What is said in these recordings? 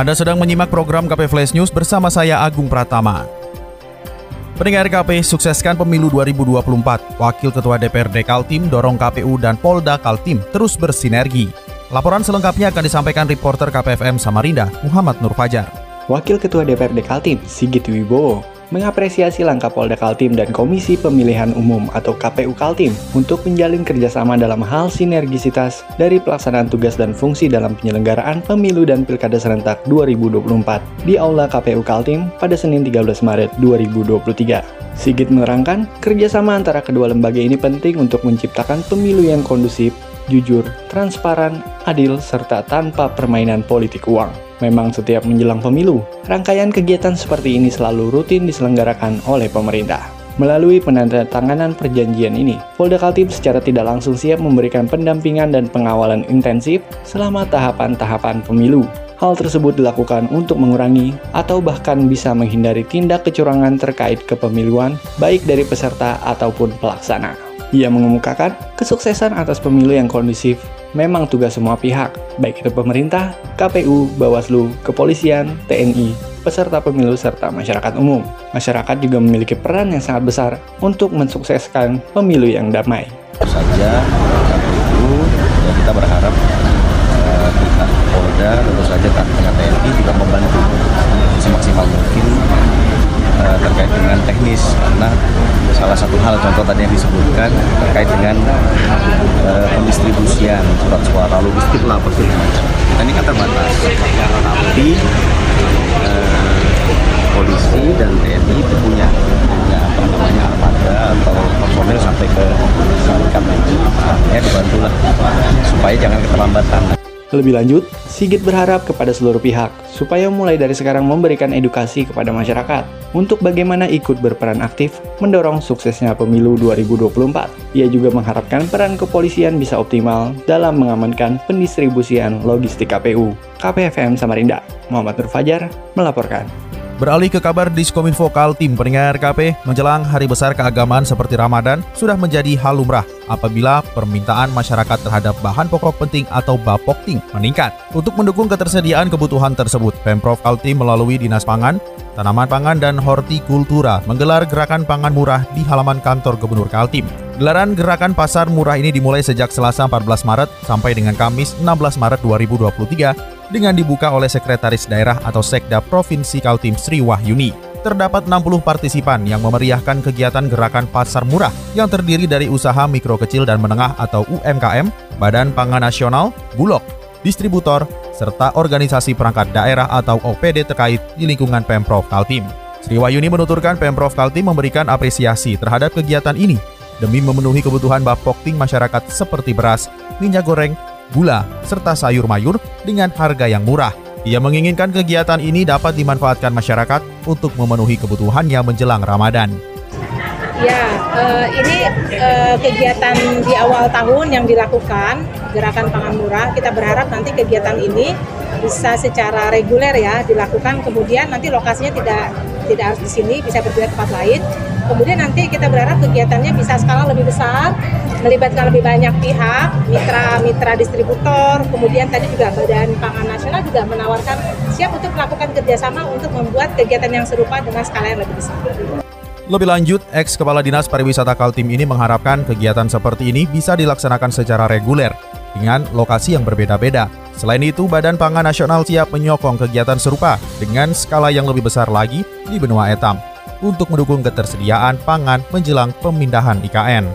Anda sedang menyimak program KP Flash News bersama saya Agung Pratama. Pendengar KP sukseskan pemilu 2024. Wakil Ketua DPRD Kaltim dorong KPU dan Polda Kaltim terus bersinergi. Laporan selengkapnya akan disampaikan reporter KPFM Samarinda, Muhammad Nur Fajar. Wakil Ketua DPRD Kaltim, Sigit Wibowo, mengapresiasi langkah Polda Kaltim dan Komisi Pemilihan Umum atau KPU Kaltim untuk menjalin kerjasama dalam hal sinergisitas dari pelaksanaan tugas dan fungsi dalam penyelenggaraan pemilu dan pilkada serentak 2024 di Aula KPU Kaltim pada Senin 13 Maret 2023. Sigit menerangkan, kerjasama antara kedua lembaga ini penting untuk menciptakan pemilu yang kondusif, jujur, transparan, adil, serta tanpa permainan politik uang. Memang setiap menjelang pemilu, rangkaian kegiatan seperti ini selalu rutin diselenggarakan oleh pemerintah. Melalui penandatanganan perjanjian ini, Polda Kaltim secara tidak langsung siap memberikan pendampingan dan pengawalan intensif selama tahapan-tahapan pemilu. Hal tersebut dilakukan untuk mengurangi atau bahkan bisa menghindari tindak kecurangan terkait kepemiluan, baik dari peserta ataupun pelaksana. Ia mengemukakan kesuksesan atas pemilu yang kondusif memang tugas semua pihak, baik itu pemerintah, KPU, Bawaslu, kepolisian, TNI, peserta pemilu, serta masyarakat umum. Masyarakat juga memiliki peran yang sangat besar untuk mensukseskan pemilu yang damai. Saja KPU, ya kita berharap uh, pihak Polda, tentu saja TNI juga membantu uh, terkait dengan teknis karena salah satu hal contoh tadi yang disebutkan terkait dengan uh, pendistribusian surat suara logistik lah kita ini kan terbatas. Tapi uh, lebih lanjut, Sigit berharap kepada seluruh pihak supaya mulai dari sekarang memberikan edukasi kepada masyarakat untuk bagaimana ikut berperan aktif mendorong suksesnya pemilu 2024. Ia juga mengharapkan peran kepolisian bisa optimal dalam mengamankan pendistribusian logistik KPU. KPFM Samarinda, Muhammad Nur Fajar melaporkan. Beralih ke kabar Diskominfo Kaltim, pendengar KP, menjelang hari besar keagamaan seperti Ramadan sudah menjadi hal lumrah apabila permintaan masyarakat terhadap bahan pokok penting atau bapokting meningkat. Untuk mendukung ketersediaan kebutuhan tersebut, Pemprov Kaltim melalui Dinas Pangan, Tanaman Pangan dan Hortikultura menggelar gerakan pangan murah di halaman kantor Gubernur Kaltim. Gelaran gerakan pasar murah ini dimulai sejak Selasa 14 Maret sampai dengan Kamis 16 Maret 2023 dengan dibuka oleh Sekretaris Daerah atau Sekda Provinsi Kaltim Sri Wahyuni. Terdapat 60 partisipan yang memeriahkan kegiatan gerakan pasar murah yang terdiri dari usaha mikro kecil dan menengah atau UMKM, Badan Pangan Nasional, Bulog, distributor, serta organisasi perangkat daerah atau OPD terkait di lingkungan Pemprov Kaltim. Sri Wahyuni menuturkan Pemprov Kaltim memberikan apresiasi terhadap kegiatan ini demi memenuhi kebutuhan bapokting masyarakat seperti beras, minyak goreng, gula, serta sayur mayur dengan harga yang murah. Ia menginginkan kegiatan ini dapat dimanfaatkan masyarakat untuk memenuhi kebutuhannya menjelang Ramadan. Ya, uh, ini uh, kegiatan di awal tahun yang dilakukan gerakan pangan murah. Kita berharap nanti kegiatan ini bisa secara reguler ya dilakukan. Kemudian nanti lokasinya tidak tidak harus di sini, bisa berbeda tempat lain. Kemudian nanti kita berharap kegiatannya bisa skala lebih besar, melibatkan lebih banyak pihak, mitra-mitra distributor. Kemudian tadi juga Badan Pangan Nasional juga menawarkan siap untuk melakukan kerjasama untuk membuat kegiatan yang serupa dengan skala yang lebih besar. Lebih lanjut, ex Kepala Dinas Pariwisata Kaltim ini mengharapkan kegiatan seperti ini bisa dilaksanakan secara reguler dengan lokasi yang berbeda-beda. Selain itu, Badan Pangan Nasional siap menyokong kegiatan serupa dengan skala yang lebih besar lagi di benua etam untuk mendukung ketersediaan pangan menjelang pemindahan IKN.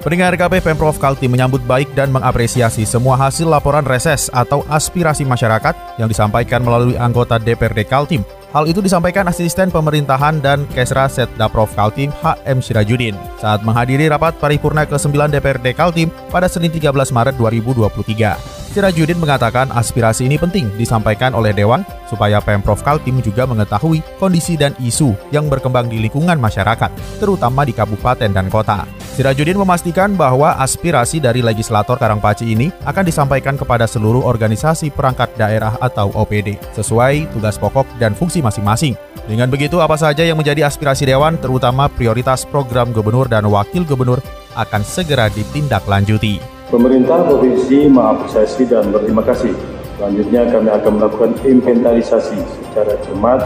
Pendengar KP Pemprov Kaltim menyambut baik dan mengapresiasi semua hasil laporan reses atau aspirasi masyarakat yang disampaikan melalui anggota DPRD Kaltim Hal itu disampaikan asisten pemerintahan dan Kesra Setdaprov Kaltim HM Sirajudin saat menghadiri rapat paripurna ke-9 DPRD Kaltim pada Senin 13 Maret 2023. Sirajudin mengatakan aspirasi ini penting disampaikan oleh Dewan supaya Pemprov Kaltim juga mengetahui kondisi dan isu yang berkembang di lingkungan masyarakat, terutama di kabupaten dan kota. Sirajudin memastikan bahwa aspirasi dari legislator Karangpaci ini akan disampaikan kepada seluruh organisasi perangkat daerah atau OPD, sesuai tugas pokok dan fungsi masing-masing. Dengan begitu, apa saja yang menjadi aspirasi Dewan, terutama prioritas program gubernur dan wakil gubernur, akan segera ditindaklanjuti. Pemerintah Provinsi mengapresiasi dan berterima kasih. Selanjutnya kami akan melakukan inventarisasi secara cermat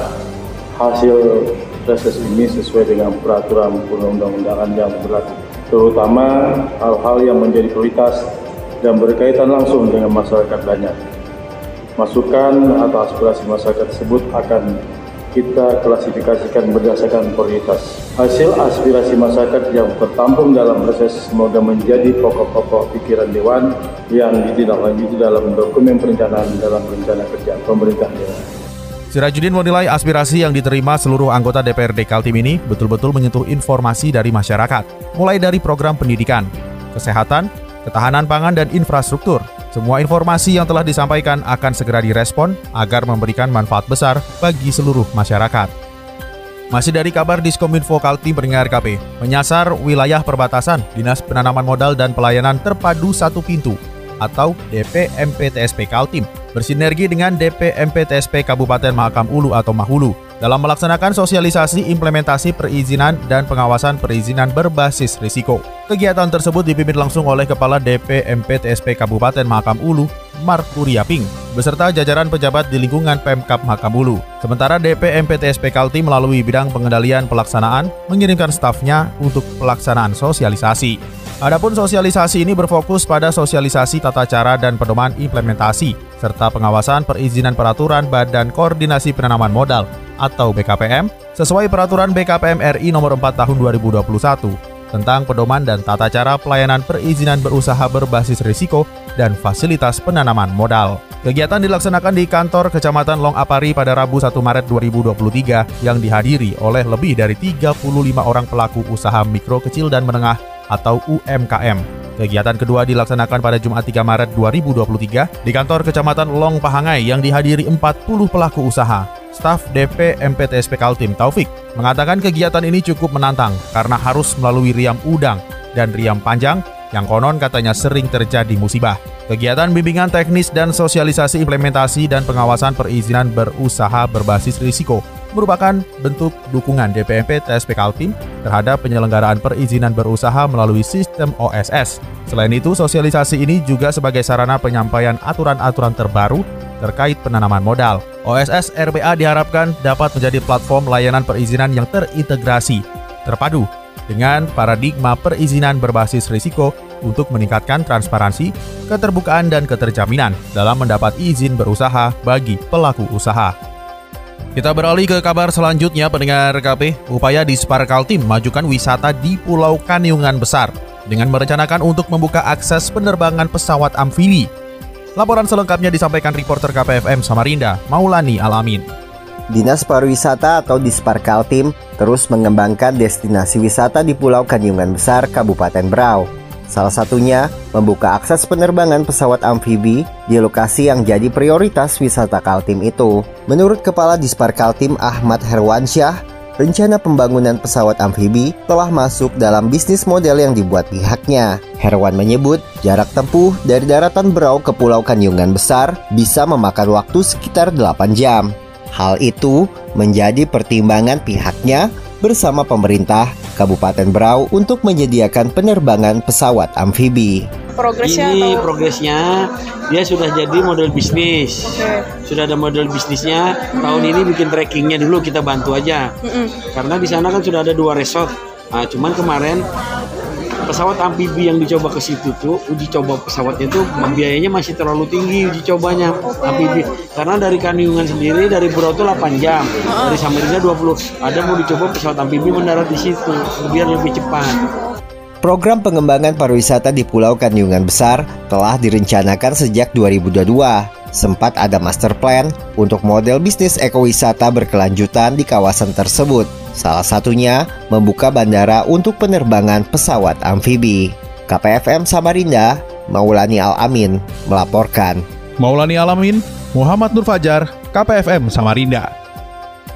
hasil reses ini sesuai dengan peraturan perundang-undangan yang berlaku, terutama hal-hal yang menjadi prioritas dan berkaitan langsung dengan masyarakat banyak. Masukan atau aspirasi masyarakat tersebut akan kita klasifikasikan berdasarkan prioritas. Hasil aspirasi masyarakat yang tertampung dalam proses semoga menjadi pokok-pokok pikiran Dewan yang ditindaklanjuti dalam dokumen perencanaan dalam rencana kerja pemerintah Dewan. Sirajudin menilai aspirasi yang diterima seluruh anggota DPRD Kaltim ini betul-betul menyentuh informasi dari masyarakat, mulai dari program pendidikan, kesehatan, ketahanan pangan, dan infrastruktur, semua informasi yang telah disampaikan akan segera direspon agar memberikan manfaat besar bagi seluruh masyarakat. Masih dari kabar Diskominfo Kaltim pendengar KP, menyasar wilayah perbatasan Dinas Penanaman Modal dan Pelayanan Terpadu Satu Pintu atau DPMPTSP Kaltim bersinergi dengan DPMPTSP Kabupaten Mahakam Ulu atau Mahulu dalam melaksanakan sosialisasi implementasi perizinan dan pengawasan perizinan berbasis risiko. Kegiatan tersebut dipimpin langsung oleh Kepala DPMP TSP Kabupaten Mahakam Ulu, Mark Kuriaping, beserta jajaran pejabat di lingkungan Pemkap Mahakam Ulu. Sementara DPMP TSP Kalti melalui bidang pengendalian pelaksanaan mengirimkan stafnya untuk pelaksanaan sosialisasi. Adapun sosialisasi ini berfokus pada sosialisasi tata cara dan pedoman implementasi, serta pengawasan perizinan peraturan Badan Koordinasi Penanaman Modal atau BKPM sesuai peraturan BKPM RI nomor 4 tahun 2021 tentang pedoman dan tata cara pelayanan perizinan berusaha berbasis risiko dan fasilitas penanaman modal. Kegiatan dilaksanakan di kantor Kecamatan Long Apari pada Rabu 1 Maret 2023 yang dihadiri oleh lebih dari 35 orang pelaku usaha mikro kecil dan menengah atau UMKM. Kegiatan kedua dilaksanakan pada Jumat 3 Maret 2023 di kantor Kecamatan Long Pahangai yang dihadiri 40 pelaku usaha. Staf DP MPTSP Kaltim Taufik mengatakan kegiatan ini cukup menantang karena harus melalui riam udang dan riam panjang yang konon katanya sering terjadi musibah. Kegiatan bimbingan teknis dan sosialisasi implementasi dan pengawasan perizinan berusaha berbasis risiko merupakan bentuk dukungan DPMP TSP Kaltim terhadap penyelenggaraan perizinan berusaha melalui sistem OSS. Selain itu, sosialisasi ini juga sebagai sarana penyampaian aturan-aturan terbaru terkait penanaman modal. OSS RBA diharapkan dapat menjadi platform layanan perizinan yang terintegrasi, terpadu, dengan paradigma perizinan berbasis risiko untuk meningkatkan transparansi, keterbukaan, dan keterjaminan dalam mendapat izin berusaha bagi pelaku usaha. Kita beralih ke kabar selanjutnya pendengar KP, upaya di Kaltim majukan wisata di Pulau Kaniungan Besar dengan merencanakan untuk membuka akses penerbangan pesawat amfibi. Laporan selengkapnya disampaikan reporter KPFM Samarinda, Maulani Alamin. Dinas Pariwisata atau Dispar Kaltim terus mengembangkan destinasi wisata di Pulau Kanyungan Besar, Kabupaten Berau. Salah satunya membuka akses penerbangan pesawat amfibi di lokasi yang jadi prioritas wisata Kaltim itu. Menurut Kepala Dispar Kaltim Ahmad Herwansyah, rencana pembangunan pesawat amfibi telah masuk dalam bisnis model yang dibuat pihaknya. Herwan menyebut jarak tempuh dari daratan Berau ke Pulau Kanyungan Besar bisa memakan waktu sekitar 8 jam. Hal itu menjadi pertimbangan pihaknya bersama pemerintah Kabupaten Berau untuk menyediakan penerbangan pesawat amfibi. Progresnya ini atau... progresnya dia sudah jadi model bisnis. Okay. Sudah ada model bisnisnya. Mm-hmm. Tahun ini bikin trackingnya dulu kita bantu aja. Mm-hmm. Karena di sana kan sudah ada dua resort. Nah, cuman kemarin pesawat amfibi yang dicoba ke situ tuh uji coba pesawatnya tuh biayanya masih terlalu tinggi uji cobanya amfibi karena dari Kaniungan sendiri dari Burau tuh 8 jam dari Samarinda 20 ada mau dicoba pesawat amfibi mendarat di situ biar lebih cepat Program pengembangan pariwisata di Pulau Kanyungan Besar telah direncanakan sejak 2022. Sempat ada master plan untuk model bisnis ekowisata berkelanjutan di kawasan tersebut. Salah satunya membuka bandara untuk penerbangan pesawat amfibi. KPFM Samarinda, Maulani Al-Amin melaporkan. Maulani Alamin, Muhammad Nur Fajar, KPFM Samarinda.